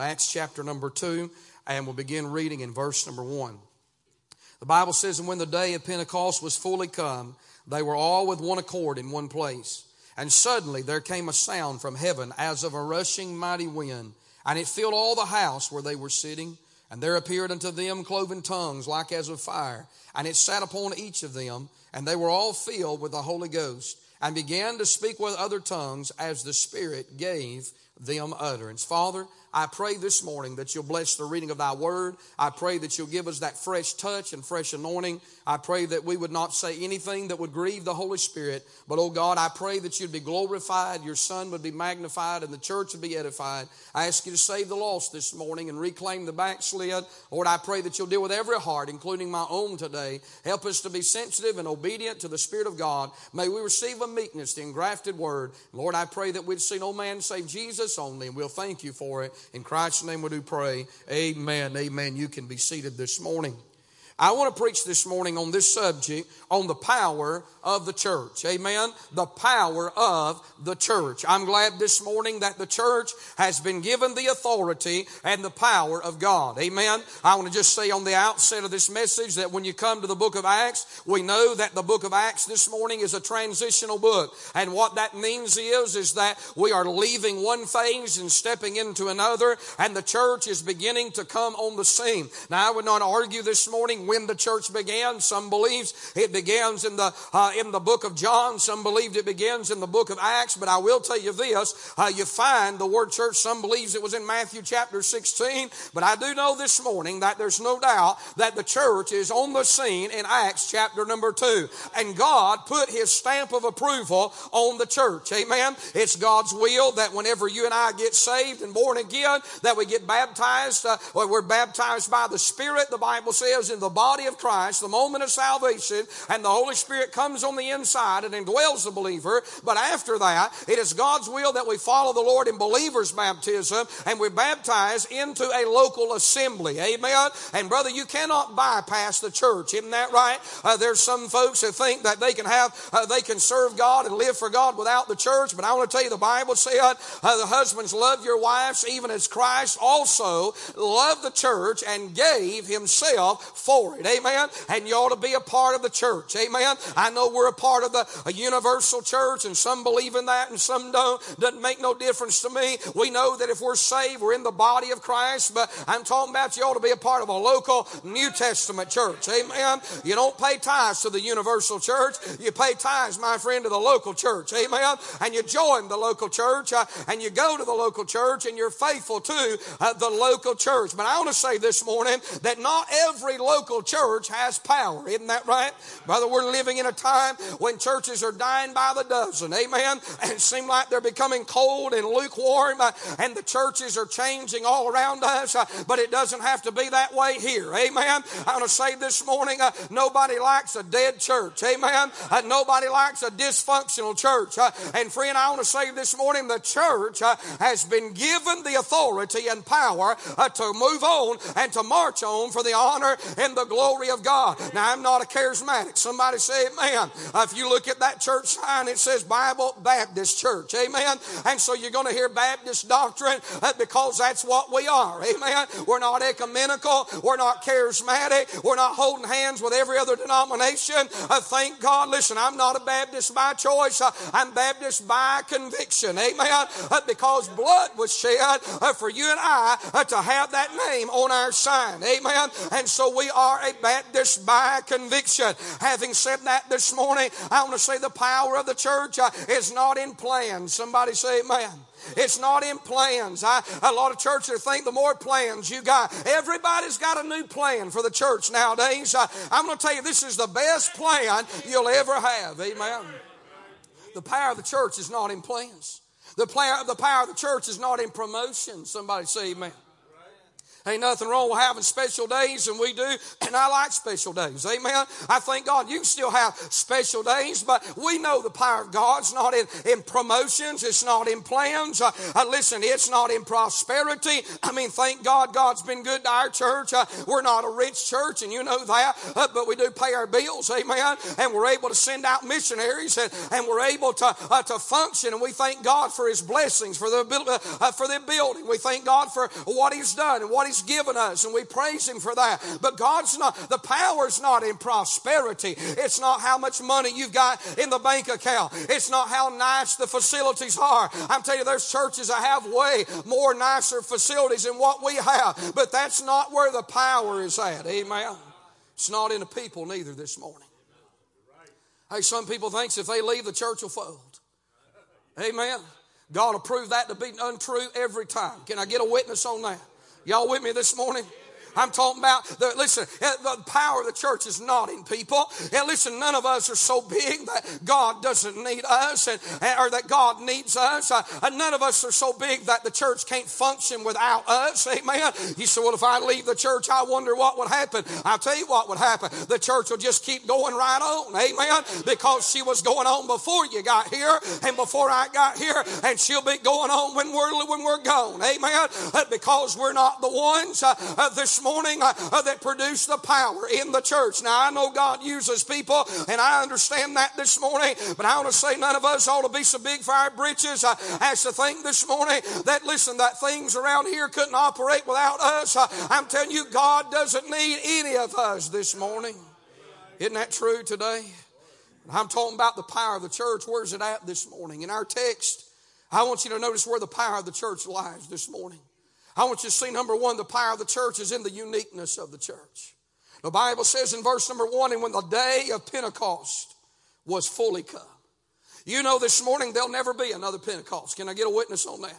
Acts chapter number 2, and we'll begin reading in verse number 1. The Bible says, And when the day of Pentecost was fully come, they were all with one accord in one place. And suddenly there came a sound from heaven as of a rushing mighty wind, and it filled all the house where they were sitting. And there appeared unto them cloven tongues like as of fire, and it sat upon each of them, and they were all filled with the Holy Ghost, and began to speak with other tongues as the Spirit gave them utterance. Father, I pray this morning that you'll bless the reading of thy word. I pray that you'll give us that fresh touch and fresh anointing. I pray that we would not say anything that would grieve the Holy Spirit. But, oh God, I pray that you'd be glorified, your Son would be magnified, and the church would be edified. I ask you to save the lost this morning and reclaim the backslid. Lord, I pray that you'll deal with every heart, including my own today. Help us to be sensitive and obedient to the Spirit of God. May we receive a meekness, the engrafted word. Lord, I pray that we'd see no man save Jesus only, and we'll thank you for it. In Christ's name we do pray. Amen. Amen. You can be seated this morning. I want to preach this morning on this subject on the power of the church. Amen. The power of the church. I'm glad this morning that the church has been given the authority and the power of God. Amen. I want to just say on the outset of this message that when you come to the book of Acts, we know that the book of Acts this morning is a transitional book. And what that means is, is that we are leaving one phase and stepping into another, and the church is beginning to come on the scene. Now, I would not argue this morning when the church began. Some believes it begins in the, uh, in the book of John. Some believed it begins in the book of Acts. But I will tell you this, uh, you find the word church, some believes it was in Matthew chapter 16. But I do know this morning that there's no doubt that the church is on the scene in Acts chapter number 2. And God put his stamp of approval on the church. Amen. It's God's will that whenever you and I get saved and born again, that we get baptized, uh, we're baptized by the Spirit, the Bible says, in the body of Christ, the moment of salvation, and the Holy Spirit comes on the inside and indwells the believer. But after that, it is God's will that we follow the Lord in believers' baptism and we baptize into a local assembly. Amen. And brother, you cannot bypass the church. Isn't that right? Uh, there's some folks who think that they can have, uh, they can serve God and live for God without the church. But I want to tell you, the Bible said, uh, the husbands love your wives even as Christ also loved the church and gave himself for Amen. And you ought to be a part of the church. Amen. I know we're a part of the a universal church and some believe in that and some don't. Doesn't make no difference to me. We know that if we're saved, we're in the body of Christ, but I'm talking about you ought to be a part of a local New Testament church. Amen. You don't pay tithes to the universal church. You pay tithes, my friend, to the local church. Amen. And you join the local church uh, and you go to the local church and you're faithful to uh, the local church. But I want to say this morning that not every local church has power. Isn't that right? Brother, we're living in a time when churches are dying by the dozen. Amen. And it seems like they're becoming cold and lukewarm, uh, and the churches are changing all around us, uh, but it doesn't have to be that way here. Amen. I want to say this morning uh, nobody likes a dead church. Amen. Nobody likes a dysfunctional church. And friend, I want to say this morning the church has been given the authority and power to move on and to march on for the honor and the glory of God. Now, I'm not a charismatic. Somebody say amen. Uh, if you look at that church sign, it says Bible Baptist Church. Amen. And so you're going to hear Baptist doctrine uh, because that's what we are. Amen. We're not ecumenical. We're not charismatic. We're not holding hands with every other denomination. Uh, thank God. Listen, I'm not a Baptist by choice. I'm Baptist by conviction. Amen. Because blood was shed for you and I to have that name on our sign. Amen. And so we are a Baptist by conviction. Having said that this morning, I want to say the power of the church uh, is not in plans. Somebody say amen. It's not in plans. I, a lot of churches think the more plans you got, everybody's got a new plan for the church nowadays. I, I'm going to tell you, this is the best plan you'll ever have. Amen. The power of the church is not in plans. The power, the power of the church is not in promotion. Somebody say amen. Ain't nothing wrong with having special days, and we do, and I like special days. Amen. I thank God you still have special days, but we know the power of God's not in, in promotions, it's not in plans. Uh, uh, listen, it's not in prosperity. I mean, thank God God's been good to our church. Uh, we're not a rich church, and you know that, uh, but we do pay our bills. Amen. And we're able to send out missionaries, and, and we're able to, uh, to function, and we thank God for His blessings, for the, uh, for the building. We thank God for what He's done and what He's given us, and we praise Him for that. But God's not, the power's not in prosperity. It's not how much money you've got in the bank account. It's not how nice the facilities are. I'm telling you, there's churches that have way more nicer facilities than what we have, but that's not where the power is at. Amen. It's not in the people neither this morning. Hey, some people thinks if they leave, the church will fold. Amen. God will prove that to be untrue every time. Can I get a witness on that? Y'all with me this morning? I'm talking about the listen, eh, the power of the church is not in people. And listen, none of us are so big that God doesn't need us and, or that God needs us. None of us are so big that the church can't function without us. Amen. You say, well, if I leave the church, I wonder what would happen. I'll tell you what would happen. The church will just keep going right on. Amen. Because she was going on before you got here and before I got here, and she'll be going on when we're when we're gone. Amen. Because we're not the ones uh, uh morning uh, uh, that produce the power in the church. Now, I know God uses people, and I understand that this morning, but I want to say none of us ought to be so big for our britches uh, as to think this morning that, listen, that things around here couldn't operate without us. Uh, I'm telling you, God doesn't need any of us this morning. Isn't that true today? I'm talking about the power of the church. Where's it at this morning? In our text, I want you to notice where the power of the church lies this morning. I want you to see number one, the power of the church is in the uniqueness of the church. The Bible says in verse number one, and when the day of Pentecost was fully come. You know, this morning there'll never be another Pentecost. Can I get a witness on that?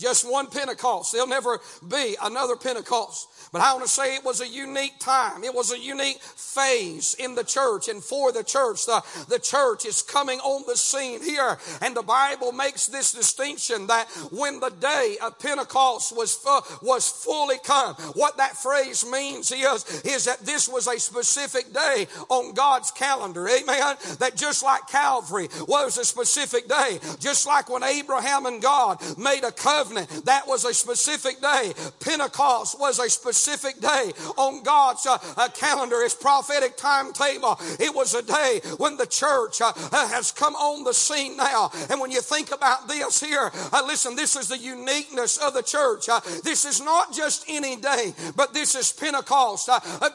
Just one Pentecost. There'll never be another Pentecost. But I want to say it was a unique time. It was a unique phase in the church and for the church. The, the church is coming on the scene here. And the Bible makes this distinction that when the day of Pentecost was, fu- was fully come, what that phrase means is, is that this was a specific day on God's calendar. Amen. That just like Calvary was a specific day, just like when Abraham and God made a covenant, that was a specific day. Pentecost was a specific day on God's uh, uh, calendar, His prophetic timetable. It was a day when the church uh, uh, has come on the scene now. And when you think about this here, uh, listen, this is the uniqueness of the church. Uh, this is not just any day, but this is Pentecost.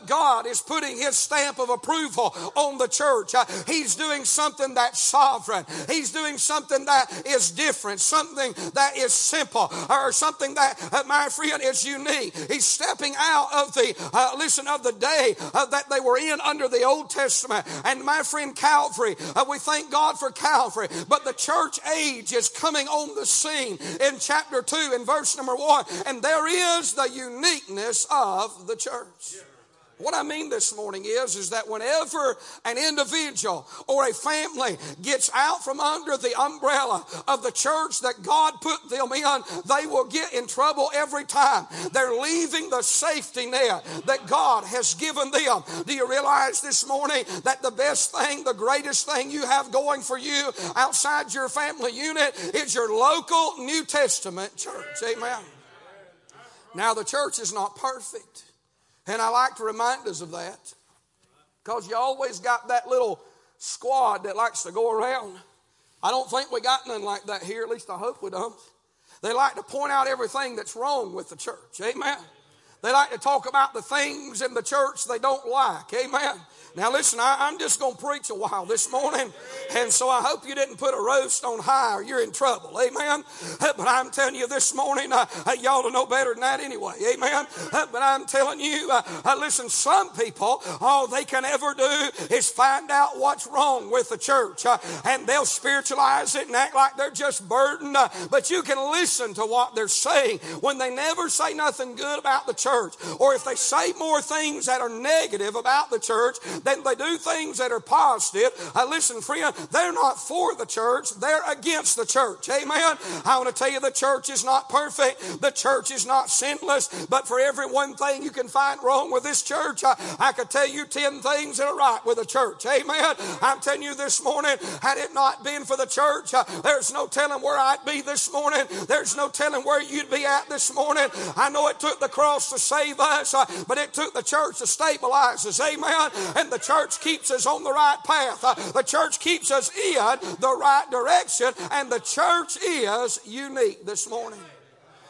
God is putting His stamp of approval on the church. He's doing something that's sovereign. He's doing something that is different, something that is simple, or something that, my friend, is unique. He's stepping out of the, uh, listen, of the day uh, that they were in under the Old Testament. And my friend Calvary, uh, we thank God for Calvary, but the church age is coming on the scene in chapter 2 in verse number 1. And there is the uniqueness of the church. What I mean this morning is, is that whenever an individual or a family gets out from under the umbrella of the church that God put them in, they will get in trouble every time. They're leaving the safety net that God has given them. Do you realize this morning that the best thing, the greatest thing you have going for you outside your family unit is your local New Testament church? Amen. Now, the church is not perfect. And I like to remind us of that because you always got that little squad that likes to go around. I don't think we got none like that here, at least I hope we don't. They like to point out everything that's wrong with the church. Amen. They like to talk about the things in the church they don't like. Amen. Now, listen, I, am just going to preach a while this morning, and so I hope you didn't put a roast on high or you're in trouble. Amen. But I'm telling you this morning, uh, y'all to know better than that anyway. Amen. But I'm telling you, uh, uh, listen, some people, all they can ever do is find out what's wrong with the church, uh, and they'll spiritualize it and act like they're just burdened. Uh, but you can listen to what they're saying when they never say nothing good about the church, or if they say more things that are negative about the church than they do things that are positive, uh, listen, friend, they're not for the church, they're against the church. Amen. I want to tell you the church is not perfect, the church is not sinless, but for every one thing you can find wrong with this church, I, I could tell you 10 things that are right with the church. Amen. I'm telling you this morning, had it not been for the church, uh, there's no telling where I'd be this morning. There's no telling where you'd be at this morning. I know it took the cross to save us, uh, but it took the church to stabilize us. Amen. And the church keeps us on the right path. Uh, the church keeps us in the right direction, and the church is unique this morning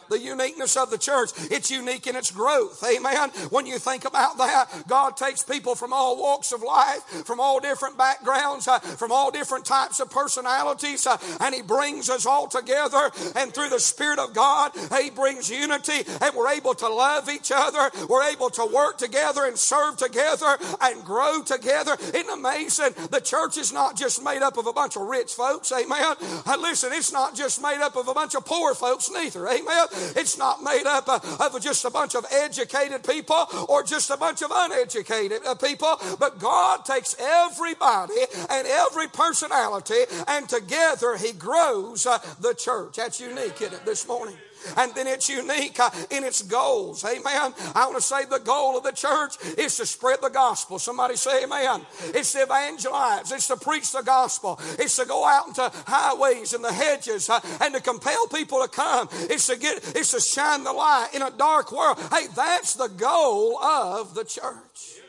the uniqueness of the church. It's unique in its growth. Amen. When you think about that, God takes people from all walks of life, from all different backgrounds, uh, from all different types of personalities, uh, and He brings us all together. And through the Spirit of God, He brings unity, and we're able to love each other. We're able to work together and serve together and grow together. Isn't amazing? The church is not just made up of a bunch of rich folks. Amen. Uh, listen, it's not just made up of a bunch of poor folks neither. Amen. It's not made up of just a bunch of educated people or just a bunch of uneducated uh, people, but God takes everybody and every personality and together He grows uh, the church. That's unique in it this morning and then it's unique uh, in its goals. Amen. I want to say the goal of the church is to spread the gospel. Somebody say amen. It's to evangelize. It's to preach the gospel. It's to go out into highways and the hedges uh, and to compel people to come. It's to get, it's to shine the light in a dark world. Hey, that's the goal of the church.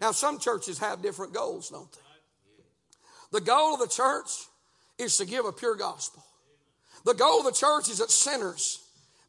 Now, some churches have different goals, don't they? The goal of the church is to give a pure gospel. The goal of the church is that sinners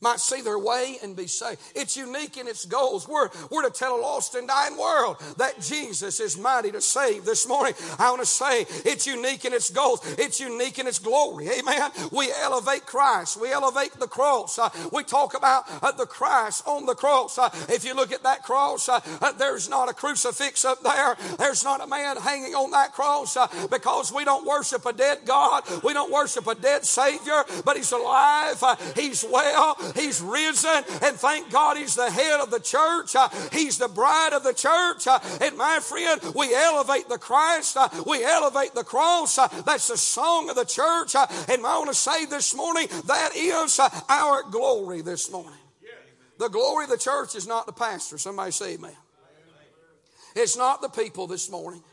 might see their way and be saved. It's unique in its goals. We're, we're to tell a lost and dying world that Jesus is mighty to save this morning. I want to say it's unique in its goals. It's unique in its glory. Amen. We elevate Christ. We elevate the cross. Uh, we talk about uh, the Christ on the cross. Uh, if you look at that cross, uh, uh, there's not a crucifix up there. There's not a man hanging on that cross uh, because we don't worship a dead God. We don't worship a dead Savior, but He's alive. He's well. He's risen, and thank God He's the head of the church. Uh, he's the bride of the church. Uh, and my friend, we elevate the Christ, uh, we elevate the cross. That's the song of the church. And I want to say this morning, that is our glory this morning. The glory of the church is not the pastor. Somebody say amen. It's not the people this morning.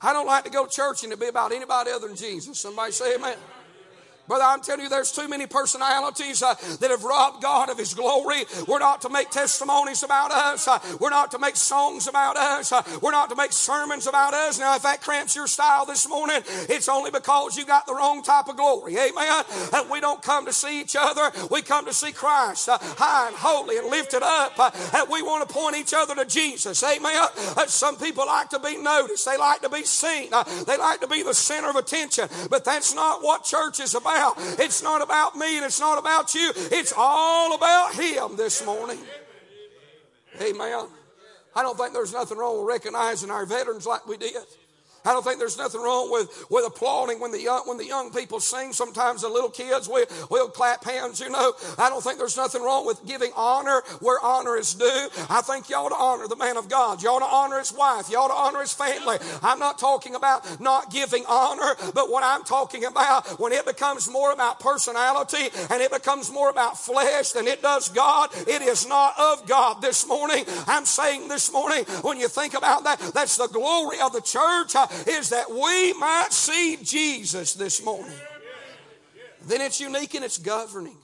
I don't like to go to church and to be about anybody other than Jesus. Somebody say amen. Brother, I'm telling you, there's too many personalities uh, that have robbed God of His glory. We're not to make testimonies about us. Uh, we're not to make songs about us. Uh, we're not to make sermons about us. Now, if that cramps your style this morning, it's only because you got the wrong type of glory. Amen. And we don't come to see each other. We come to see Christ uh, high and holy and lifted up. Uh, and we want to point each other to Jesus. Amen. Uh, some people like to be noticed. They like to be seen. they like to be the center of attention. But that's not what church is about It's not about me and it's not about you. It's all about Him this morning. Amen. I don't think there's nothing wrong with recognizing our veterans like we did. I don't think there's nothing wrong with, with applauding when the young when the young people sing. Sometimes the little kids will will clap hands. You know, I don't think there's nothing wrong with giving honor where honor is due. I think you ought to honor the man of God. You ought to honor his wife. You ought to honor his family. I'm not talking about not giving honor, but what I'm talking about when it becomes more about personality and it becomes more about flesh than it does God, it is not of God. This morning, I'm saying this morning, when you think about that, that's the glory of the church is that we might see Jesus this morning. Then it's unique in its governing.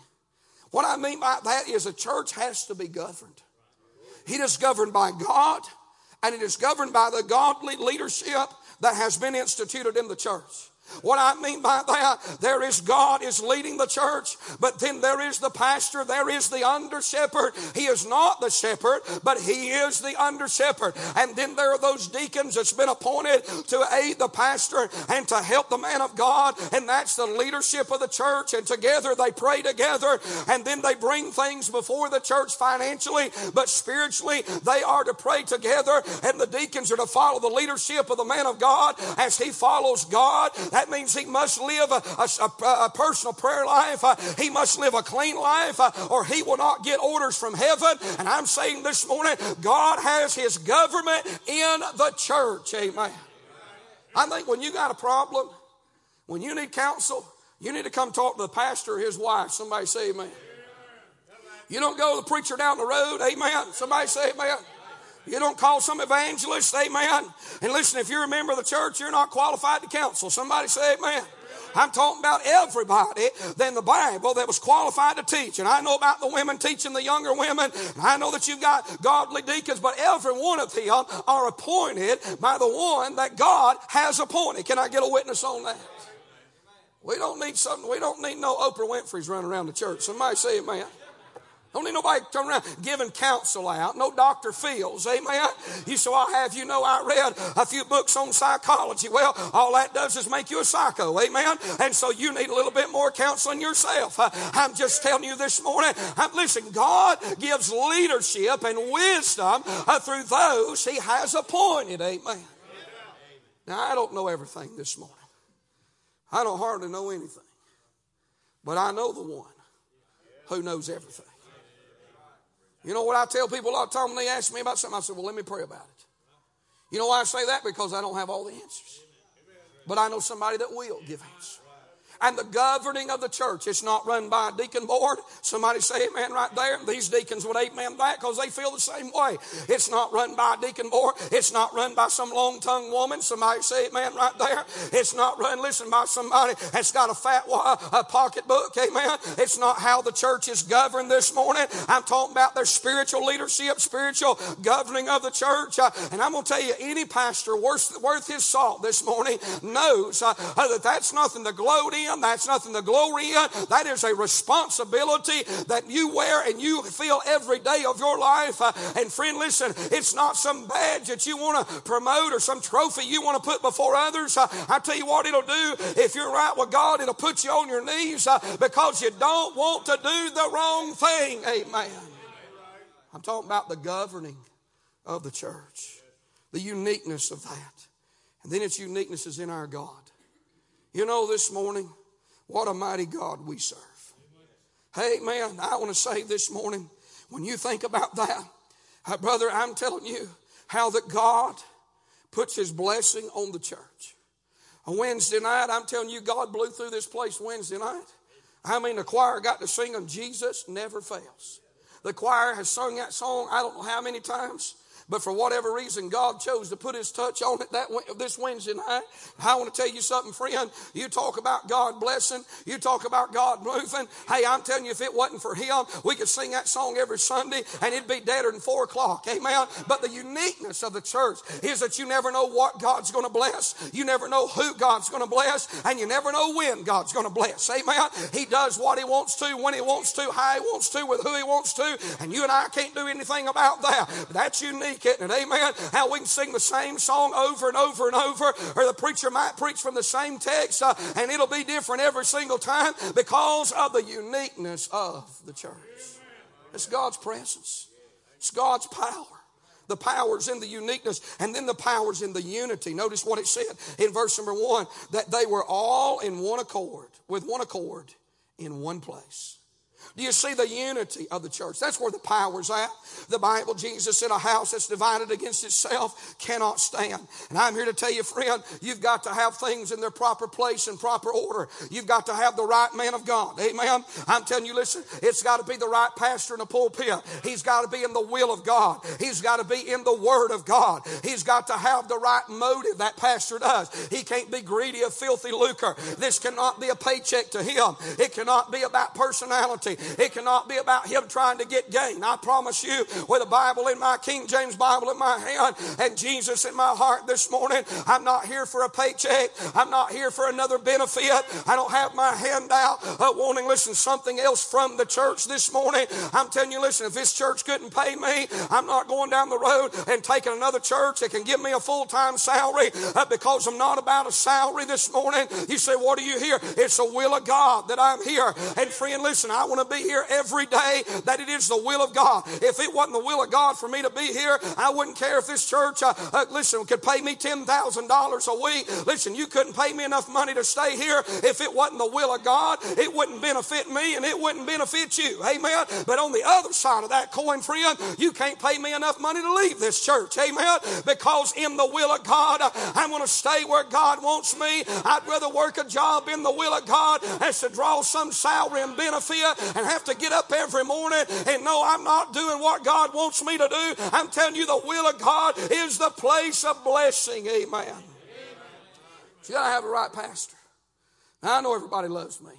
What I mean by that is a church has to be governed. It is governed by God, and it is governed by the godly leadership that has been instituted in the church. What I mean by that, there is God is leading the church, but then there is the pastor, there is the under shepherd. He is not the shepherd, but he is the under shepherd. And then there are those deacons that's been appointed to aid the pastor and to help the man of God, and that's the leadership of the church. And together they pray together, and then they bring things before the church financially, but spiritually they are to pray together, and the deacons are to follow the leadership of the man of God as he follows God That means he must live a, a, a, personal prayer life. Uh, he must live a clean life uh, or he will not get orders from heaven. And I'm saying this morning, God has his government in the church. Amen. I think when you got a problem, when you need counsel, you need to come talk to the pastor or his wife. Somebody say amen. You don't go to the preacher down the road, amen. Somebody say amen. You don't call some evangelist, amen. And listen, if you're a member of the church, you're not qualified to counsel. Somebody say amen. I'm talking about everybody than the Bible that was qualified to teach. And I know about the women teaching the younger women. I know that you've got godly deacons, but every one of them are appointed by the one that God has appointed. Can I get a witness on that? We don't need something. We don't need no Oprah Winfrey's running around the church. Somebody say amen. Don't need nobody turning around giving counsel out. No Dr. Phil's. Amen. You so I'll have you know I read a few books on psychology. Well, all that does is make you a psycho. Amen. And so you need a little bit more counseling yourself. I'm just telling you this morning. I'm, listen, God gives leadership and wisdom uh, through those He has appointed. Amen. Now I don't know everything this morning. I don't hardly know anything. But I know the one who knows everything. You know what I tell people a lot of times when they ask me about something? I say, well, let me pray about it. You know why I say that? Because I don't have all the answers. But I know somebody that will give answers and the governing of the church. It's not run by a deacon board. Somebody say amen right there. These deacons would amen that because they feel the same way. It's not run by a deacon board. It's not run by some long tongued woman. Somebody say amen right there. It's not run, listen, by somebody that's got a fat a pocketbook. Amen. It's not how the church is governed this morning. I'm talking about their spiritual leadership, spiritual governing of the church. Uh, and I'm going to tell you, any pastor worth, worth his salt this morning knows uh, that that's nothing to gloat in in. That's nothing to glory in. That is a responsibility that you wear and you feel every day of your life. Uh, and friend, listen, it's not some badge that you want to promote or some trophy you want to put before others. Uh, I tell you what it'll do. If you're right with God, it'll put you on your knees uh, because you don't want to do the wrong thing. Amen. I'm talking about the governing of the church, the uniqueness of that. And then its uniqueness is in our God. You know, this morning, what a mighty God we serve. Hey, man, I want to say this morning, when you think about that, uh, brother, I'm telling you how that God puts his blessing on the church. A Wednesday night, I'm telling you, God blew through this place Wednesday night. I mean, the choir got to sing of Jesus never fails. The choir has sung that song I don't know how many times. But for whatever reason, God chose to put His touch on it that this Wednesday night. I want to tell you something, friend. You talk about God blessing. You talk about God moving. Hey, I'm telling you, if it wasn't for Him, we could sing that song every Sunday and it'd be deader than four o'clock. Amen. But the uniqueness of the church is that you never know what God's going to bless. You never know who God's going to bless, and you never know when God's going to bless. Amen. He does what He wants to, when He wants to, how He wants to, with who He wants to, and you and I can't do anything about that. But that's unique it, and amen. How we can sing the same song over and over and over, or the preacher might preach from the same text, uh, and it'll be different every single time because of the uniqueness of the church. It's God's presence, it's God's power. The powers in the uniqueness, and then the powers in the unity. Notice what it said in verse number one that they were all in one accord, with one accord, in one place. Do you see the unity of the church? That's where the power's at. The Bible, Jesus said, a house that's divided against itself cannot stand. And I'm here to tell you, friend, you've got to have things in their proper place and proper order. You've got to have the right man of God. Amen. I'm telling you, listen, it's got to be the right pastor in the pulpit. He's got to be in the will of God. He's got to be in the word of God. He's got to have the right motive, that pastor does. He can't be greedy of filthy lucre. This cannot be a paycheck to him. It cannot be about personality. It cannot be about him trying to get gain. I promise you, with a Bible in my King James Bible in my hand and Jesus in my heart this morning, I'm not here for a paycheck. I'm not here for another benefit. I don't have my hand out uh, wanting, listen, something else from the church this morning. I'm telling you, listen, if this church couldn't pay me, I'm not going down the road and taking another church that can give me a full time salary uh, because I'm not about a salary this morning. You say, What are you here? It's the will of God that I'm here. And friend, listen, I want want to be here every day, that it is the will of God. If it wasn't the will of God for me to be here, I wouldn't care if this church, uh, uh, listen, could pay me $10,000 a week. Listen, you couldn't pay me enough money to stay here. If it wasn't the will of God, it wouldn't benefit me and it wouldn't benefit you. Amen. But on the other side of that coin, friend, you can't pay me enough money to leave this church. Amen. Because in the will of God, I'm going to stay where God wants me. I'd rather work a job in the will of God as to draw some salary and benefit and have to get up every morning and know I'm not doing what God wants me to do. I'm telling you, the will of God is the place of blessing. Amen. You got to have a right pastor. Now, I know everybody loves me.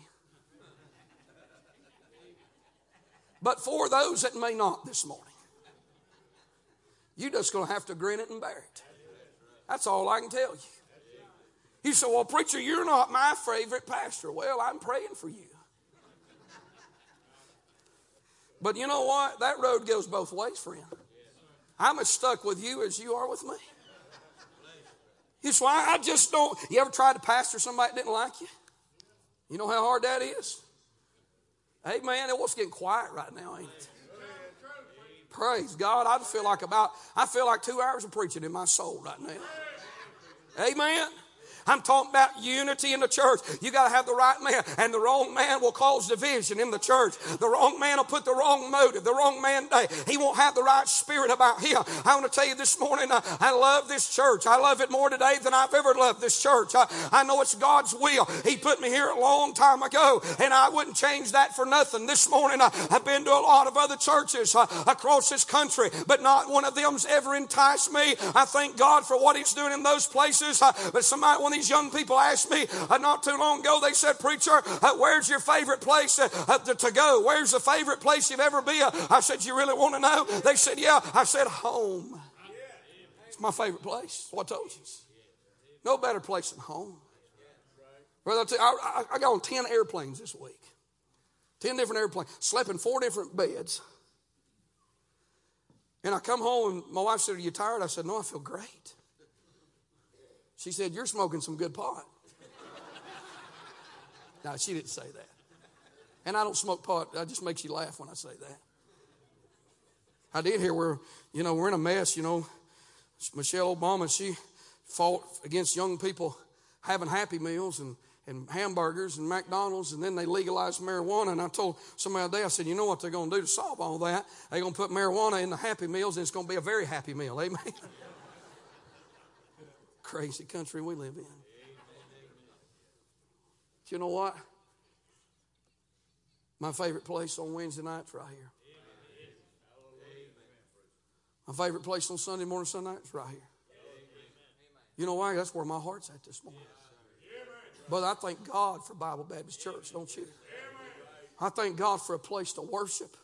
But for those that may not this morning, you're just going to have to grin it and bear it. That's all I can tell you. He said, Well, preacher, you're not my favorite pastor. Well, I'm praying for you. But you know what? That road goes both ways, friend. I'm as stuck with you as you are with me. You say, I just don't. You ever tried to pastor somebody that didn't like you? You know how hard that is? Hey, man, it was getting quiet right now, ain't it? Praise God. I feel like about, I feel like two hours of preaching in my soul right now. Amen. I'm talking about unity in the church. You got to have the right man, and the wrong man will cause division in the church. The wrong man will put the wrong motive, the wrong man. He won't have the right spirit about him. I want to tell you this morning, uh, I love this church. I love it more today than I've ever loved this church. I, I know it's God's will. He put me here a long time ago, and I wouldn't change that for nothing. This morning, uh, I've been to a lot of other churches uh, across this country, but not one of them's ever enticed me. I thank God for what He's doing in those places. But somebody, one of these young people asked me uh, not too long ago, they said, Preacher, uh, where's your favorite place uh, to, to, go? Where's the favorite place you've ever been? I said, You really want to know? They said, Yeah. I said, Home. It's my favorite place. What I told you. No better place than home. Brother, I, I, I got on 10 airplanes this week. 10 different airplanes. Slept in four different beds. And I come home and my wife said, Are you tired? I said, No, I feel great. She said, You're smoking some good pot. now, she didn't say that. And I don't smoke pot. That just makes you laugh when I say that. I did hear where, you know, we're in a mess, you know. Michelle Obama, she fought against young people having Happy Meals and, and hamburgers and McDonald's, and then they legalized marijuana. And I told somebody today, I said, you know what they're going to do to solve all that? They're going to put marijuana in the Happy Meals, and it's going to be a very happy meal. Amen crazy country we live in. You know what? My favorite place on Wednesday nights right here. My favorite place on Sunday morning, Sunday nights right here. You know why? That's where my heart's at this morning. But I thank God for Bible Baptist Church, don't you? I thank God for a place to worship.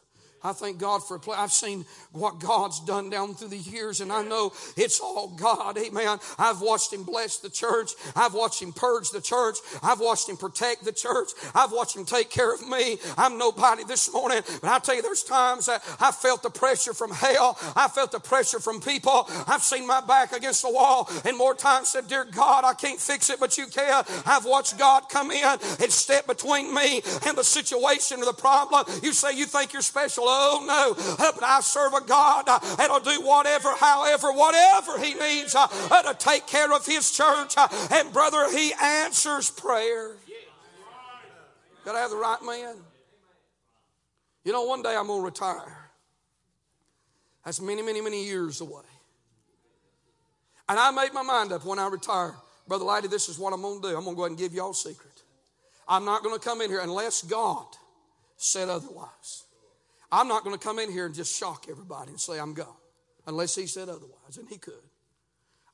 I thank God for a place. I've seen what God's done down through the years, and I know it's all God. Amen. I've watched Him bless the church. I've watched Him purge the church. I've watched Him protect the church. I've watched Him take care of me. I'm nobody this morning, but I tell you, there's times that I felt the pressure from hell. I felt the pressure from people. I've seen my back against the wall, and more times said, Dear God, I can't fix it, but you can. I've watched God come in and step between me and the situation or the problem. You say you think you're special. Oh, no. But I serve a God that'll do whatever, however, whatever He needs uh, to take care of His church. Uh, and brother, He answers prayer. Got to have the right man. You know, one day I'm going to retire. That's many, many, many years away. And I made my mind up when I retire, Brother Lighty, this is what I'm going to do. I'm going to go ahead and give y'all a secret. I'm not going to come in here unless God said otherwise. I'm not going to come in here and just shock everybody and say I'm gone unless he said otherwise, and he could.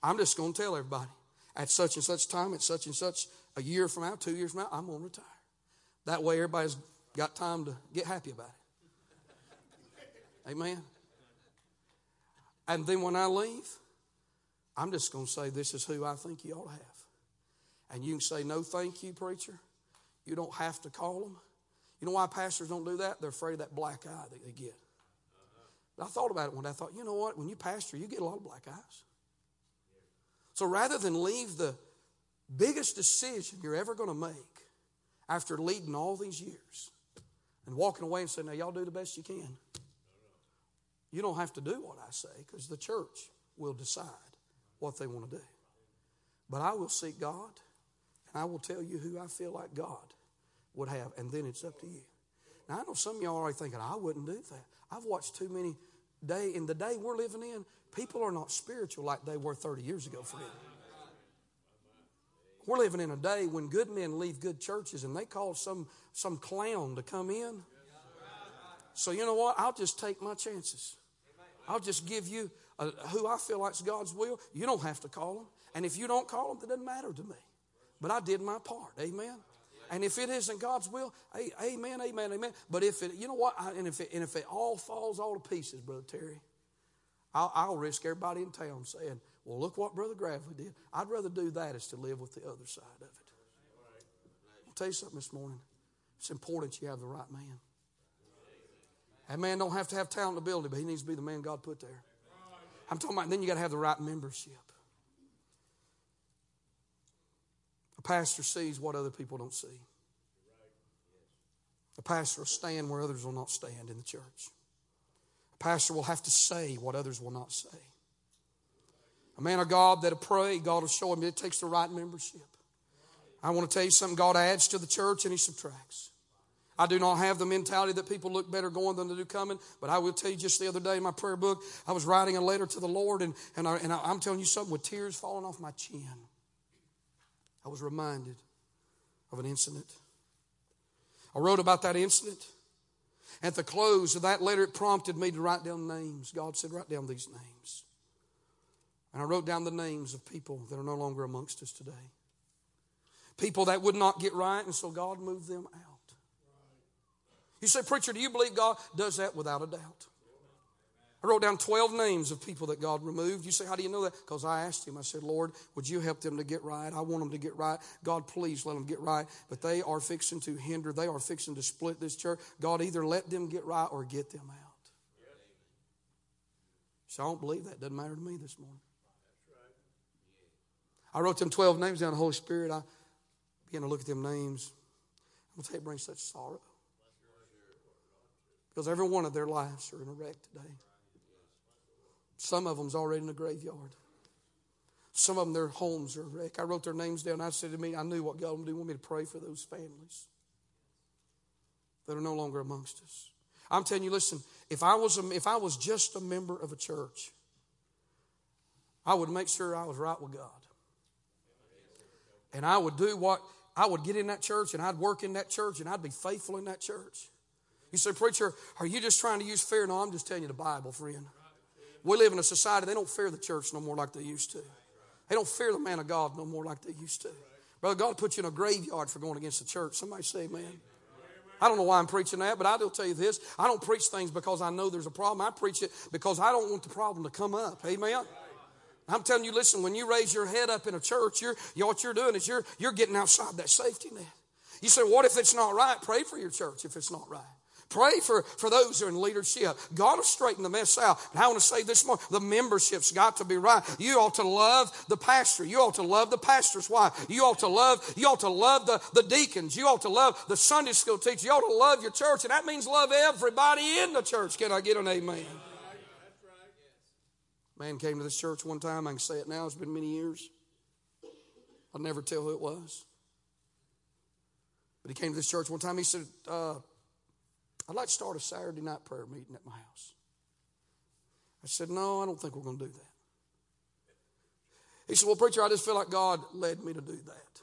I'm just going to tell everybody at such and such time, at such and such a year from now, two years from now, I'm going to retire. That way, everybody's got time to get happy about it. Amen. And then when I leave, I'm just going to say, This is who I think you ought to have. And you can say, No, thank you, preacher. You don't have to call them. You know why pastors don't do that? They're afraid of that black eye that they get. But I thought about it one day. I thought, you know what? When you pastor, you get a lot of black eyes. So rather than leave the biggest decision you're ever going to make after leading all these years, and walking away and saying, Now, y'all do the best you can. You don't have to do what I say because the church will decide what they want to do. But I will seek God and I will tell you who I feel like God would have, and then it's up to you. Now, I know some of y'all are already thinking, I wouldn't do that. I've watched too many day in the day we're living in, people are not spiritual like they were 30 years ago, friend. We're living in a day when good men leave good churches and they call some, some clown to come in. So, you know what? I'll just take my chances. I'll just give you a, who I feel like's God's will. You don't have to call them. And if you don't call them, it doesn't matter to me. But I did my part. Amen. And if it isn't God's will, amen, amen, amen. But if it, you know what, and if it, and if it all falls all to pieces, Brother Terry, I'll, I'll risk everybody in town saying, well, look what Brother Gravely did. I'd rather do that as to live with the other side of it. I'll tell you something this morning. It's important you have the right man. That man don't have to have talent ability, but he needs to be the man God put there. I'm talking about then you got to have the right membership. A pastor sees what other people don't see. A pastor will stand where others will not stand in the church. A pastor will have to say what others will not say. A man of God that'll pray, God will show him it takes the right membership. I want to tell you something God adds to the church and he subtracts. I do not have the mentality that people look better going than they do coming, but I will tell you just the other day in my prayer book, I was writing a letter to the Lord, and, and, I, and I, I'm telling you something with tears falling off my chin. I was reminded of an incident. I wrote about that incident. At the close of that letter, it prompted me to write down names. God said, Write down these names. And I wrote down the names of people that are no longer amongst us today. People that would not get right, and so God moved them out. You say, Preacher, do you believe God does that? Without a doubt. I wrote down 12 names of people that God removed. You say, How do you know that? Because I asked Him, I said, Lord, would you help them to get right? I want them to get right. God, please let them get right. But they are fixing to hinder, they are fixing to split this church. God, either let them get right or get them out. So I don't believe that. Doesn't matter to me this morning. I wrote them 12 names down, the Holy Spirit. I began to look at them names. I'm going to tell you, it brings such sorrow. Because every one of their lives are in a wreck today. Some of them's already in the graveyard. Some of them, their homes are wrecked. I wrote their names down. I said to me, I knew what God would do. Want me to pray for those families that are no longer amongst us. I'm telling you, listen. If I was a, if I was just a member of a church, I would make sure I was right with God, and I would do what I would get in that church, and I'd work in that church, and I'd be faithful in that church. You say, preacher, are you just trying to use fear? No, I'm just telling you the Bible, friend. We live in a society, they don't fear the church no more like they used to. They don't fear the man of God no more like they used to. Brother, God put you in a graveyard for going against the church. Somebody say amen. I don't know why I'm preaching that, but I will tell you this. I don't preach things because I know there's a problem. I preach it because I don't want the problem to come up. Amen. I'm telling you, listen, when you raise your head up in a church, you're, you what you're doing is you're, you're getting outside that safety net. You say, what if it's not right? Pray for your church if it's not right. Pray for, for those who are in leadership. God will straighten the mess out. And I want to say this morning, the membership's got to be right. You ought to love the pastor. You ought to love the pastor's wife. You ought to love, you ought to love the, the deacons. You ought to love the Sunday school teacher. You ought to love your church. And that means love everybody in the church. Can I get an amen? Man came to this church one time. I can say it now. It's been many years. I'll never tell who it was. But he came to this church one time. He said, uh, I'd like to start a Saturday night prayer meeting at my house. I said, No, I don't think we're going to do that. He said, Well, preacher, I just feel like God led me to do that.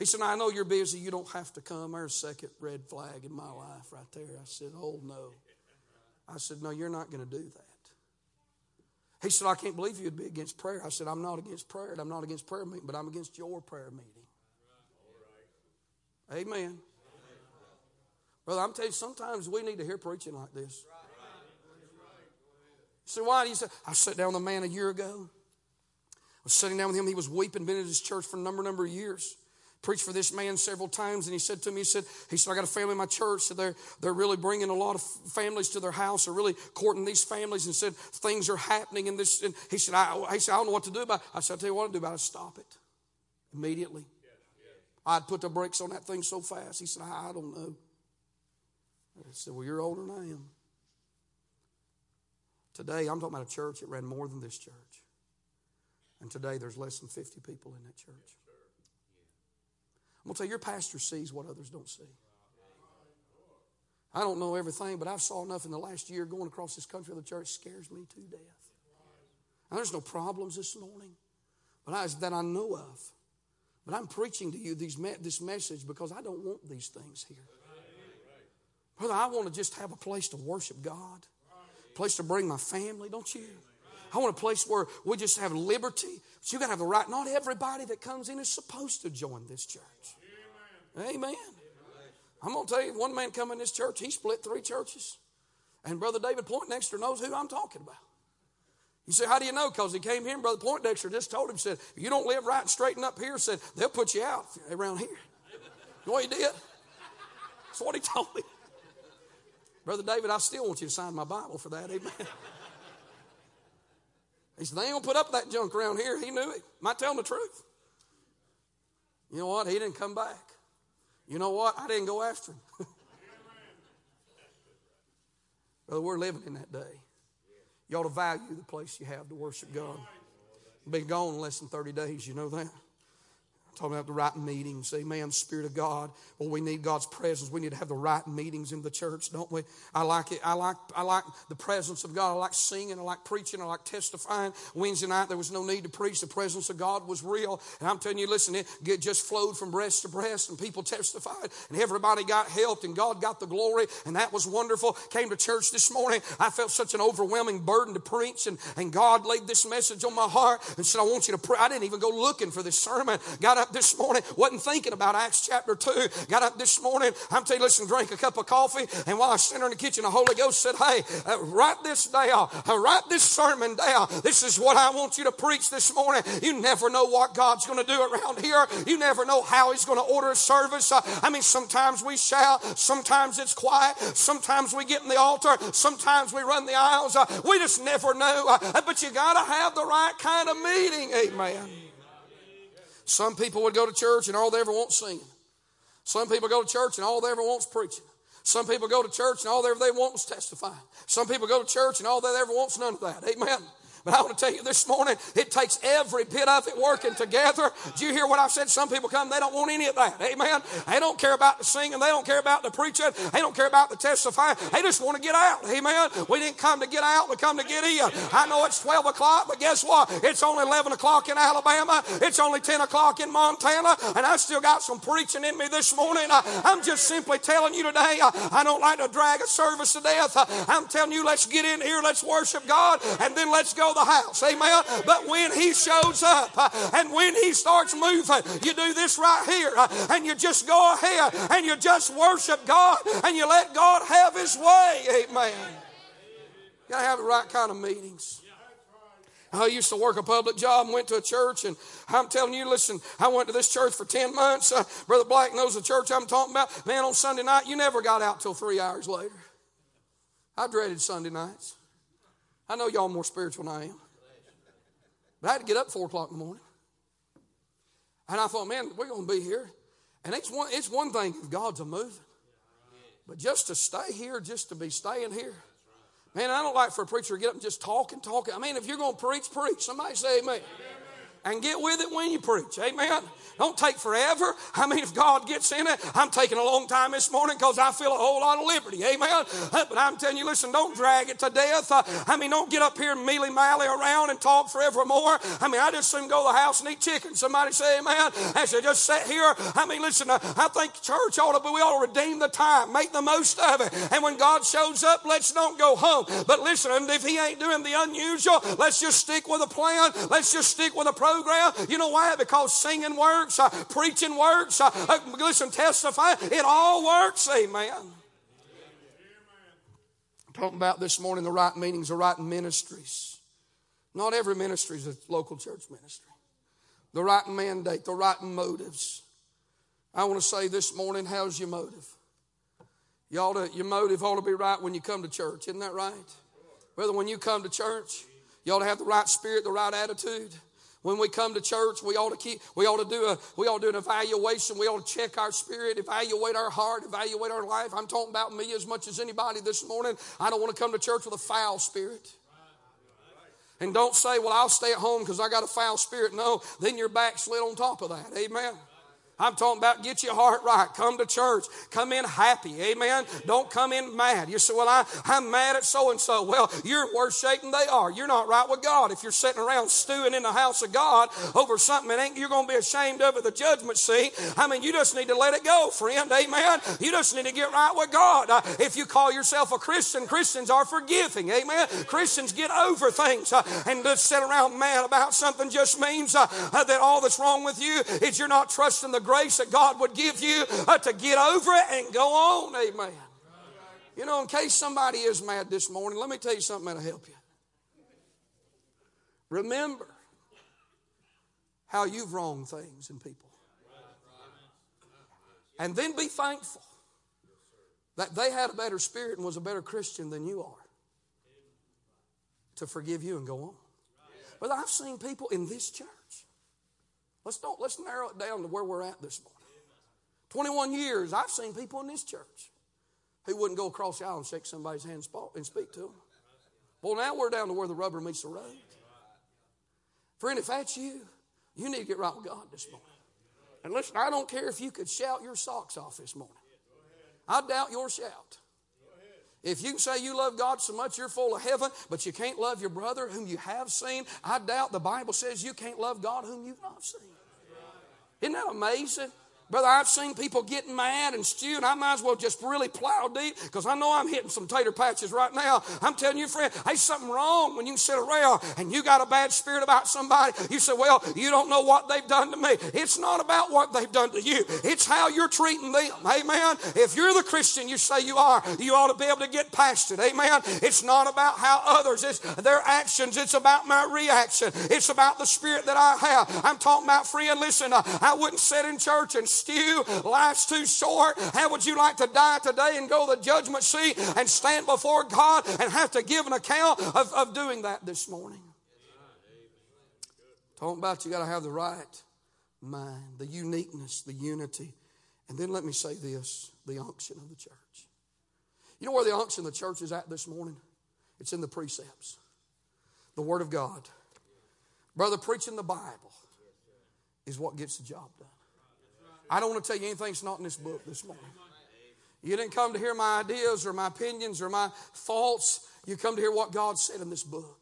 He said, I know you're busy. You don't have to come. There's a second red flag in my life right there. I said, Oh, no. I said, No, you're not going to do that. He said, I can't believe you'd be against prayer. I said, I'm not against prayer, and I'm not against prayer meeting, but I'm against your prayer meeting. Amen. Brother, I'm telling you, sometimes we need to hear preaching like this. So why you say? I sat down with a man a year ago. I was sitting down with him. He was weeping, been in his church for a number, number of years. Preached for this man several times, and he said to me, he said, he said, I got a family in my church, so they're, they're really bringing a lot of families to their house, they're really courting these families, and said, things are happening in this. And he said, I, he said, I don't know what to do about it. I said, I'll tell you what to do about it. Stop it immediately. I'd put the brakes on that thing so fast. He said, I, I don't know. I said, Well, you're older than I am. Today, I'm talking about a church that ran more than this church. And today, there's less than 50 people in that church. I'm going to tell you, your pastor sees what others don't see. I don't know everything, but I've saw enough in the last year going across this country. The church scares me to death. Now, there's no problems this morning, but I, that I know of. But I'm preaching to you these, this message because I don't want these things here. Brother, I want to just have a place to worship God, a place to bring my family, don't you? I want a place where we just have liberty. But you got to have the right. Not everybody that comes in is supposed to join this church. Amen. I'm going to tell you, one man come in this church, he split three churches. And Brother David Poindexter knows who I'm talking about. You say, how do you know? Because he came here and Brother Poindexter just told him, said, if you don't live right and straighten up here, said, they'll put you out around here. You know what he did? That's what he told me. Brother David, I still want you to sign my Bible for that. Amen. He said, they ain't to put up that junk around here. He knew it. Am I telling the truth? You know what? He didn't come back. You know what? I didn't go after him. Brother, we're living in that day. You ought to value the place you have to worship God. Been gone less than 30 days, you know that? Talking about the right meetings. Amen. Spirit of God. Well, we need God's presence. We need to have the right meetings in the church, don't we? I like it. I like I like the presence of God. I like singing. I like preaching. I like testifying. Wednesday night there was no need to preach. The presence of God was real. And I'm telling you, listen, it just flowed from breast to breast, and people testified, and everybody got helped, and God got the glory, and that was wonderful. Came to church this morning. I felt such an overwhelming burden to preach, and, and God laid this message on my heart and said, I want you to pray. I didn't even go looking for this sermon. Got up up this morning, wasn't thinking about Acts chapter 2. Got up this morning, I'm telling you, listen, drank a cup of coffee, and while I was sitting in the kitchen, the Holy Ghost said, Hey, uh, write this down, uh, write this sermon down. This is what I want you to preach this morning. You never know what God's going to do around here. You never know how He's going to order a service. Uh, I mean, sometimes we shout, sometimes it's quiet, sometimes we get in the altar, sometimes we run the aisles. Uh, we just never know. Uh, but you got to have the right kind of meeting. Amen. Some people would go to church and all they ever want singing. Some people go to church and all they ever want is preaching. Some people go to church and all they ever want is testifying. Some people go to church and all they ever want is none of that. Amen. But I want to tell you this morning, it takes every bit of it working together. Do you hear what I've said? Some people come, they don't want any of that. Amen. They don't care about the singing. They don't care about the preaching. They don't care about the testifying. They just want to get out. Amen. We didn't come to get out. We come to get in. I know it's 12 o'clock, but guess what? It's only 11 o'clock in Alabama. It's only 10 o'clock in Montana. And I still got some preaching in me this morning. I'm just simply telling you today, I don't like to drag a service to death. I'm telling you, let's get in here. Let's worship God. And then let's go the house. Amen. But when he shows up uh, and when he starts moving, you do this right here uh, and you just go ahead and you just worship God and you let God have his way. Amen. You gotta have the right kind of meetings. I used to work a public job and went to a church, and I'm telling you, listen, I went to this church for 10 months. Uh, Brother Black knows the church I'm talking about. Man, on Sunday night, you never got out till three hours later. I dreaded Sunday nights. I know y'all more spiritual than I am. But I had to get up four o'clock in the morning. And I thought, man, we're going to be here. And it's one, it's one thing if God's a moving. But just to stay here, just to be staying here. Man, I don't like for a preacher to get up and just talk and talk. I mean, if you're going to preach, preach. Somebody say amen. amen and get with it when you preach. Amen. Don't take forever. I mean, if God gets in it, I'm taking a long time this morning because I feel a whole lot of liberty. Amen. But I'm telling you, listen, don't drag it to death. I mean, don't get up here mealy mally around and talk forevermore. I mean, I just soon go to the house and eat chicken. Somebody say amen. I should just sit here. I mean, listen, I think church ought to, but we ought to redeem the time, make the most of it. And when God shows up, let's don't go home. But listen, if He ain't doing the unusual, let's just stick with a plan. Let's just stick with a program You know why? Because singing works, uh, preaching works, uh, uh, listen, testify. It all works. Amen. I'm talking about this morning the right meanings, the right ministries. Not every ministry is a local church ministry. The right mandate, the right motives. I want to say this morning, how's your motive? You ought to, your motive ought to be right when you come to church, isn't that right? Whether when you come to church, you ought to have the right spirit, the right attitude. When we come to church, we ought to keep, we ought to do a, we ought to do an evaluation. We ought to check our spirit, evaluate our heart, evaluate our life. I'm talking about me as much as anybody this morning. I don't want to come to church with a foul spirit. And don't say, well, I'll stay at home because I got a foul spirit. No, then you're backslid on top of that. Amen. I'm talking about get your heart right. Come to church. Come in happy. Amen. Don't come in mad. You say, well, I, I'm mad at so and so. Well, you're worse shape than they are. You're not right with God. If you're sitting around stewing in the house of God over something that ain't you're going to be ashamed of at the judgment seat. I mean, you just need to let it go, friend. Amen. You just need to get right with God. Uh, if you call yourself a Christian, Christians are forgiving. Amen. Christians get over things uh, and to sit around mad about something just means uh, that all that's wrong with you is you're not trusting the grace that God would give you uh, to get over it and go on. Amen. You know, in case somebody is mad this morning, let me tell you something that'll help you. Remember how you've wronged things and people. And then be thankful that they had a better spirit and was a better Christian than you are to forgive you and go on. But I've seen people in this church Let's don't let's narrow it down to where we're at this morning. 21 years, I've seen people in this church who wouldn't go across the aisle and shake somebody's hand and speak to them. Well, now we're down to where the rubber meets the road. Friend, if that's you, you need to get right with God this morning. And listen, I don't care if you could shout your socks off this morning. I doubt your shout. If you can say you love God so much you're full of heaven, but you can't love your brother whom you have seen, I doubt the Bible says you can't love God whom you've not seen. Isn't that amazing? Brother, I've seen people getting mad and stewing. I might as well just really plow deep because I know I'm hitting some tater patches right now. I'm telling you, friend, hey, something wrong when you sit around and you got a bad spirit about somebody. You say, well, you don't know what they've done to me. It's not about what they've done to you. It's how you're treating them. Amen. If you're the Christian you say you are, you ought to be able to get past it. Amen. It's not about how others, it's their actions. It's about my reaction. It's about the spirit that I have. I'm talking about, friend, listen, uh, I wouldn't sit in church and stew. Life's too short. How would you like to die today and go to the judgment seat and stand before God and have to give an account of, of doing that this morning? Talking about you got to have the right mind, the uniqueness, the unity. And then let me say this the unction of the church. You know where the unction of the church is at this morning? It's in the precepts, the Word of God. Brother, preaching the Bible is what gets the job done. I don't want to tell you anything that's not in this book this morning. You didn't come to hear my ideas or my opinions or my thoughts. You come to hear what God said in this book.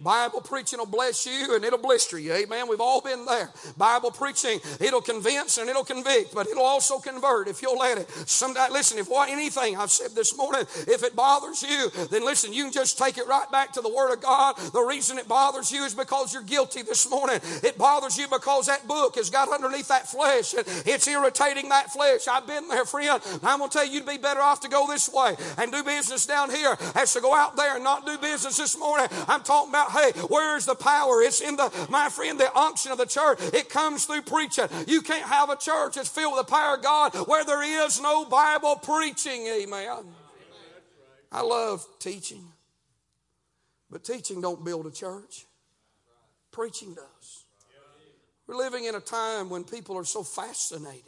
Bible preaching will bless you and it'll blister you. Amen. We've all been there. Bible preaching, it'll convince and it'll convict, but it'll also convert if you'll let it. Sometime, listen, if what anything I've said this morning, if it bothers you, then listen, you can just take it right back to the Word of God. The reason it bothers you is because you're guilty this morning. It bothers you because that book has got underneath that flesh and it's irritating that flesh. I've been there, friend. I'm going to tell you, you'd be better off to go this way and do business down here as to go out there and not do business this morning. I'm talking about Hey, where's the power? It's in the, my friend, the unction of the church. It comes through preaching. You can't have a church that's filled with the power of God where there is no Bible preaching. Amen. I love teaching. But teaching don't build a church. Preaching does. We're living in a time when people are so fascinated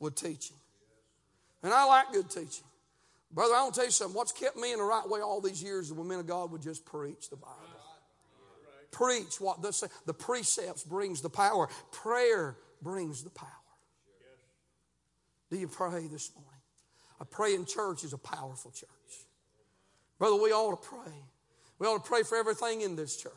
with teaching. And I like good teaching. Brother, I want to tell you something. What's kept me in the right way all these years is when men of God would just preach the Bible preach what the, the precepts brings the power. Prayer brings the power. Do you pray this morning? A praying church is a powerful church. Brother, we ought to pray. We ought to pray for everything in this church.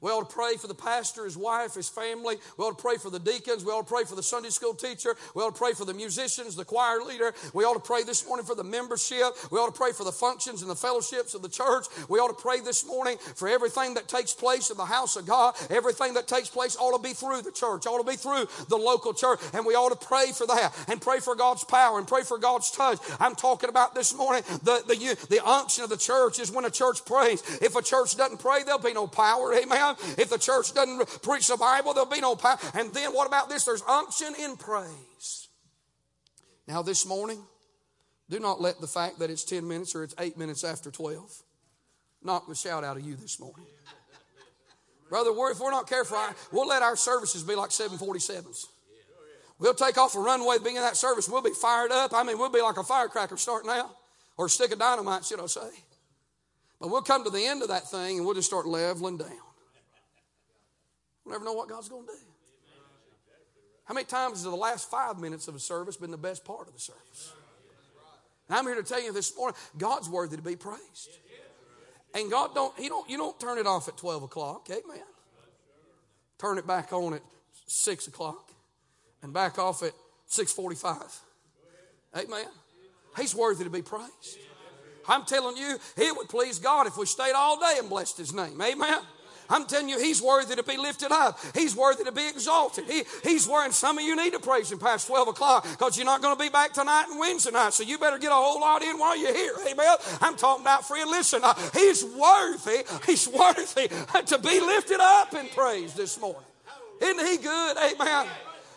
We ought to pray for the pastor, his wife, his family. We ought to pray for the deacons. We ought to pray for the Sunday school teacher. We ought to pray for the musicians, the choir leader. We ought to pray this morning for the membership. We ought to pray for the functions and the fellowships of the church. We ought to pray this morning for everything that takes place in the house of God. Everything that takes place ought to be through the church, ought to be through the local church. And we ought to pray for that and pray for God's power and pray for God's touch. I'm talking about this morning the, the, the unction of the church is when a church prays. If a church doesn't pray, there'll be no power. Amen. If the church doesn't preach the Bible, there'll be no power. And then what about this? There's unction in praise. Now, this morning, do not let the fact that it's 10 minutes or it's 8 minutes after 12 knock the shout out of you this morning. Brother, we're, if we're not careful, we'll let our services be like 747s. We'll take off a runway, being in that service, we'll be fired up. I mean, we'll be like a firecracker starting out, or a stick of dynamite, should I say. But we'll come to the end of that thing and we'll just start leveling down. We'll never know what God's going to do. How many times has the last five minutes of a service been the best part of the service? And I'm here to tell you this morning, God's worthy to be praised. And God don't, He don't, you don't turn it off at 12 o'clock, amen. Turn it back on at 6 o'clock and back off at 645. Amen. He's worthy to be praised. I'm telling you, it would please God if we stayed all day and blessed His name. Amen. I'm telling you, He's worthy to be lifted up. He's worthy to be exalted. He, he's worthy. Some of you need to praise Him past 12 o'clock because you're not going to be back tonight and Wednesday night. So you better get a whole lot in while you're here. Amen. I'm talking about free. Listen, uh, He's worthy. He's worthy to be lifted up and praised this morning. Isn't He good? Amen.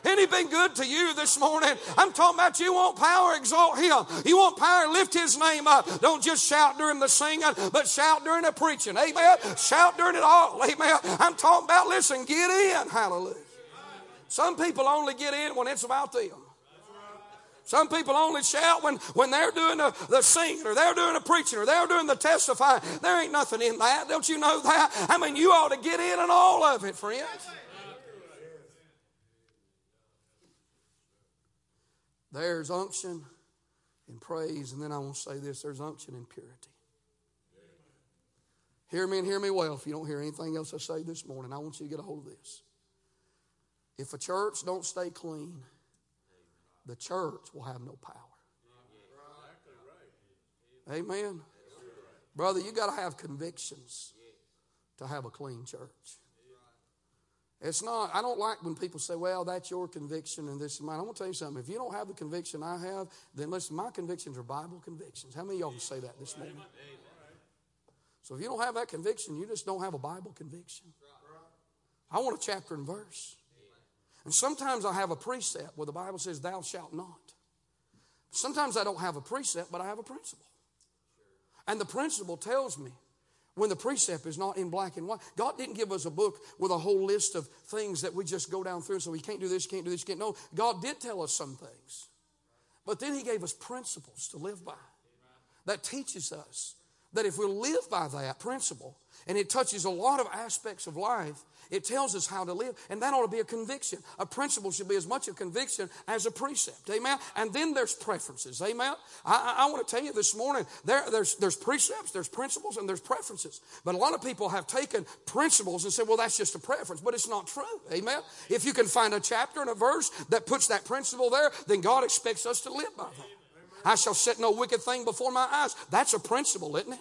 Ain't he been good to you this morning? I'm talking about you want power, exalt him. You want power, lift his name up. Don't just shout during the singing, but shout during the preaching. Amen. Shout during it all. Amen. I'm talking about, listen, get in. Hallelujah. Some people only get in when it's about them. Some people only shout when, when they're doing the, the singing or they're doing the preaching or they're doing the testifying. There ain't nothing in that. Don't you know that? I mean, you ought to get in on all of it, friends. There's unction and praise, and then I want to say this there's unction and purity. Hear me and hear me well. If you don't hear anything else I say this morning, I want you to get a hold of this. If a church don't stay clean, the church will have no power. Amen. Brother, you got to have convictions to have a clean church. It's not, I don't like when people say, well, that's your conviction and this is mine. I'm going to tell you something. If you don't have the conviction I have, then listen, my convictions are Bible convictions. How many of y'all can say that this morning? So if you don't have that conviction, you just don't have a Bible conviction. I want a chapter and verse. And sometimes I have a precept where the Bible says, Thou shalt not. Sometimes I don't have a precept, but I have a principle. And the principle tells me when the precept is not in black and white. God didn't give us a book with a whole list of things that we just go down through. So we can't do this, can't do this, can't. No, God did tell us some things. But then He gave us principles to live by that teaches us that if we live by that principle, and it touches a lot of aspects of life, it tells us how to live, and that ought to be a conviction. A principle should be as much a conviction as a precept. Amen. And then there's preferences. Amen. I, I, I want to tell you this morning there, there's, there's precepts, there's principles, and there's preferences. But a lot of people have taken principles and said, well, that's just a preference, but it's not true. Amen. If you can find a chapter and a verse that puts that principle there, then God expects us to live by that. I shall set no wicked thing before my eyes. That's a principle, isn't it?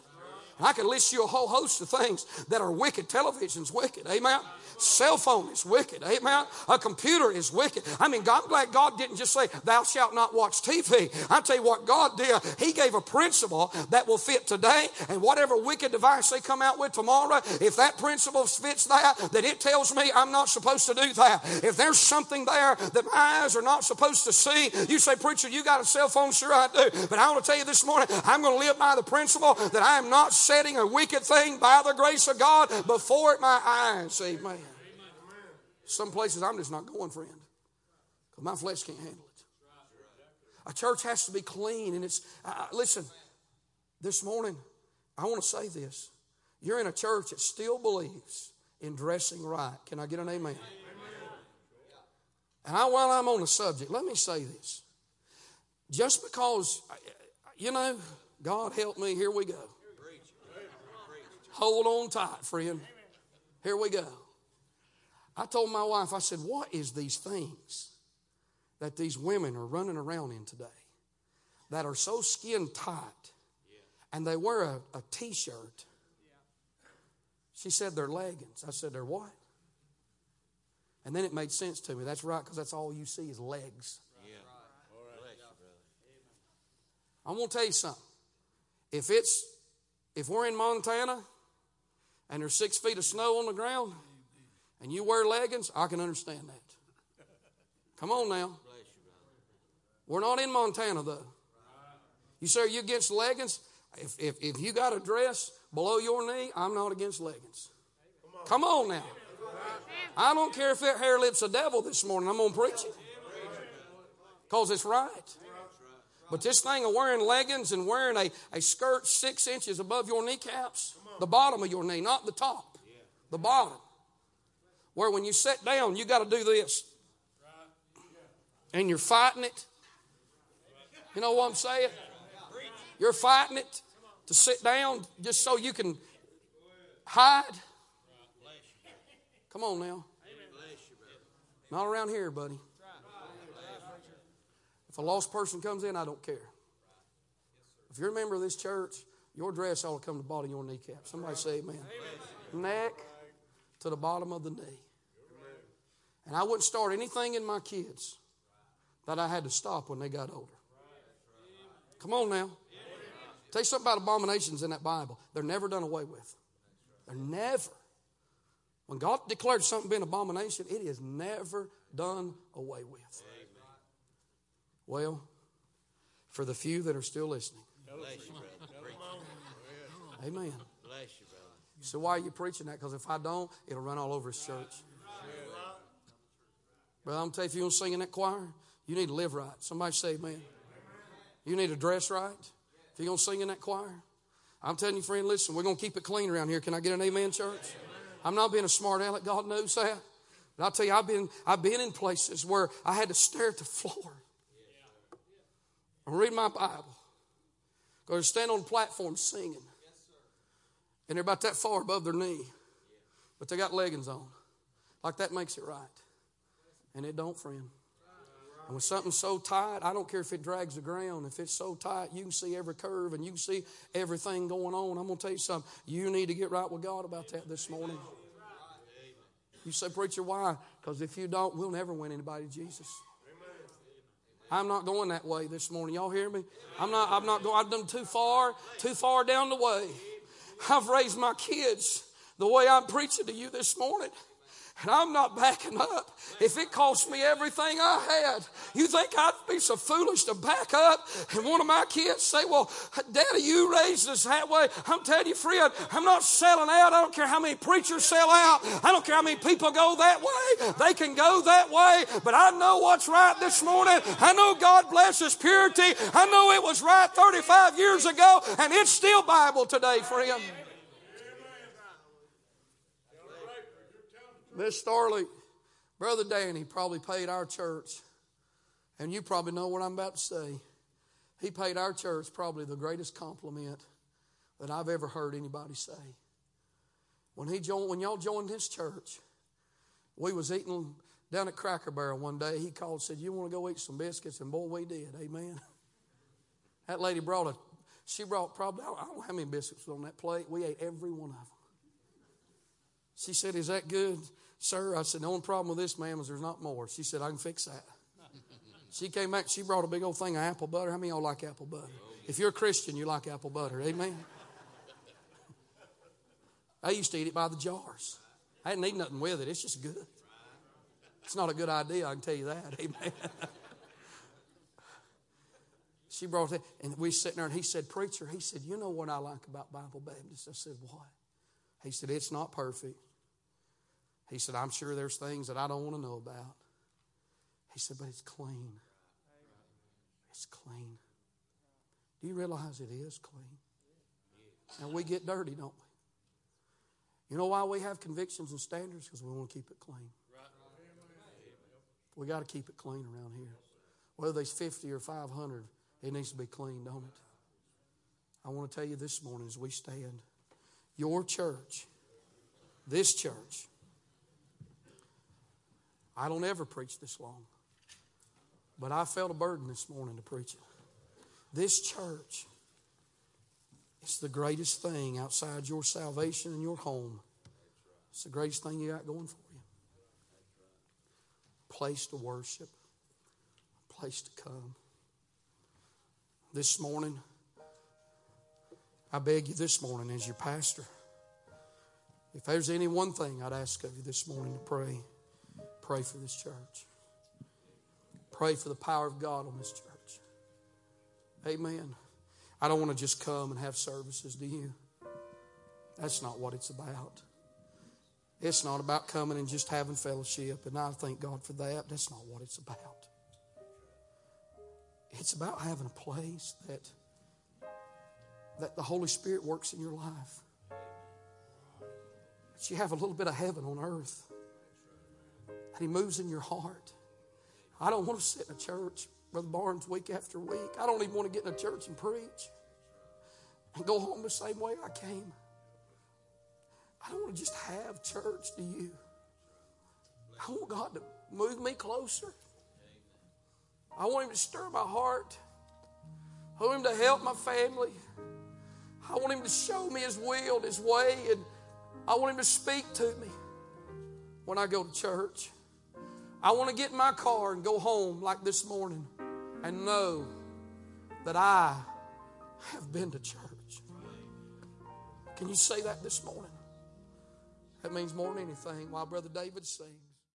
I can list you a whole host of things that are wicked. Television's wicked. Amen. Cell phone is wicked. Amen. A computer is wicked. I mean, I'm glad God didn't just say, Thou shalt not watch TV. I tell you what God did. He gave a principle that will fit today, and whatever wicked device they come out with tomorrow, if that principle fits that, then it tells me I'm not supposed to do that. If there's something there that my eyes are not supposed to see, you say, Preacher, you got a cell phone? Sure, I do. But I want to tell you this morning, I'm going to live by the principle that I am not a wicked thing by the grace of God before my eyes. Amen. Some places I'm just not going, friend, because my flesh can't handle it. A church has to be clean, and it's, uh, listen, this morning, I want to say this. You're in a church that still believes in dressing right. Can I get an amen? And I, while I'm on the subject, let me say this. Just because, you know, God help me, here we go. Hold on tight, friend. Here we go. I told my wife, I said, What is these things that these women are running around in today that are so skin tight and they wear a a t shirt? She said, They're leggings. I said, They're what? And then it made sense to me. That's right, because that's all you see is legs. I'm going to tell you something. If it's if we're in Montana and there's six feet of snow on the ground, and you wear leggings, I can understand that. Come on now. We're not in Montana though. You say, are you against leggings? If, if, if you got a dress below your knee, I'm not against leggings. Come on now. I don't care if that hair lips a devil this morning. I'm going to preach it. Because it's right. But this thing of wearing leggings and wearing a, a skirt six inches above your kneecaps, the bottom of your knee, not the top, the bottom. Where when you sit down, you got to do this. And you're fighting it. You know what I'm saying? You're fighting it to sit down just so you can hide. Come on now. Not around here, buddy. If a lost person comes in, I don't care. If you're a member of this church, your dress ought to come to the bottom of your kneecap. Somebody say amen. Neck to the bottom of the knee. And I wouldn't start anything in my kids that I had to stop when they got older. Come on now. Tell you something about abominations in that Bible. They're never done away with. They're never. When God declared something being abomination, it is never done away with. Well, for the few that are still listening. Amen. Bless you, brother. So why are you preaching that? Because if I don't, it'll run all over his church. Brother, I'm telling you, if you don't sing in that choir, you need to live right. Somebody say amen. You need to dress right. If you're going to sing in that choir, I'm telling you, friend, listen, we're going to keep it clean around here. Can I get an amen, church? I'm not being a smart aleck. God knows that. But I'll tell you, I've been, I've been in places where I had to stare at the floor and read my Bible. Go to stand on the platform singing. And they're about that far above their knee. But they got leggings on. Like that makes it right. And it don't, friend. And when something's so tight, I don't care if it drags the ground. If it's so tight, you can see every curve and you can see everything going on. I'm going to tell you something. You need to get right with God about that this morning. You say, Preacher, why? Because if you don't, we'll never win anybody to Jesus. I'm not going that way this morning. Y'all hear me? I'm not, I'm not going, I've done too far, too far down the way. I've raised my kids the way I'm preaching to you this morning. And I'm not backing up. If it cost me everything I had, you think I'd be so foolish to back up? And one of my kids say, Well, Daddy, you raised us that way. I'm telling you, friend, I'm not selling out. I don't care how many preachers sell out. I don't care how many people go that way. They can go that way. But I know what's right this morning. I know God blesses purity. I know it was right 35 years ago, and it's still Bible today, friend. Miss Starley, Brother Danny probably paid our church, and you probably know what I'm about to say. He paid our church probably the greatest compliment that I've ever heard anybody say. When he joined, when y'all joined his church, we was eating down at Cracker Barrel one day. He called and said, You want to go eat some biscuits? And boy, we did. Amen. That lady brought a, she brought probably, I don't know how many biscuits was on that plate. We ate every one of them. She said, Is that good? Sir, I said, the only problem with this, ma'am, is there's not more. She said, I can fix that. She came back, she brought a big old thing of apple butter. How many of y'all like apple butter? If you're a Christian, you like apple butter. Amen. I used to eat it by the jars. I didn't eat nothing with it. It's just good. It's not a good idea, I can tell you that. Amen. she brought it, and we sitting there, and he said, Preacher, he said, You know what I like about Bible Baptist? I said, What? He said, It's not perfect. He said, I'm sure there's things that I don't want to know about. He said, but it's clean. It's clean. Do you realize it is clean? And we get dirty, don't we? You know why we have convictions and standards? Because we want to keep it clean. We got to keep it clean around here. Whether there's 50 or 500, it needs to be clean, don't it? I want to tell you this morning as we stand, your church, this church, I don't ever preach this long. But I felt a burden this morning to preach it. This church is the greatest thing outside your salvation and your home. It's the greatest thing you got going for you. Place to worship, place to come. This morning, I beg you this morning as your pastor, if there's any one thing I'd ask of you this morning to pray. Pray for this church. Pray for the power of God on this church. Amen. I don't want to just come and have services, do you? That's not what it's about. It's not about coming and just having fellowship, and I thank God for that. That's not what it's about. It's about having a place that that the Holy Spirit works in your life. That you have a little bit of heaven on earth. That He moves in your heart. I don't want to sit in a church, Brother Barnes, week after week. I don't even want to get in a church and preach and go home the same way I came. I don't want to just have church, do you? I want God to move me closer. I want Him to stir my heart. I want Him to help my family. I want Him to show me His will, His way, and I want Him to speak to me when I go to church. I want to get in my car and go home like this morning and know that I have been to church. Can you say that this morning? That means more than anything while Brother David sings.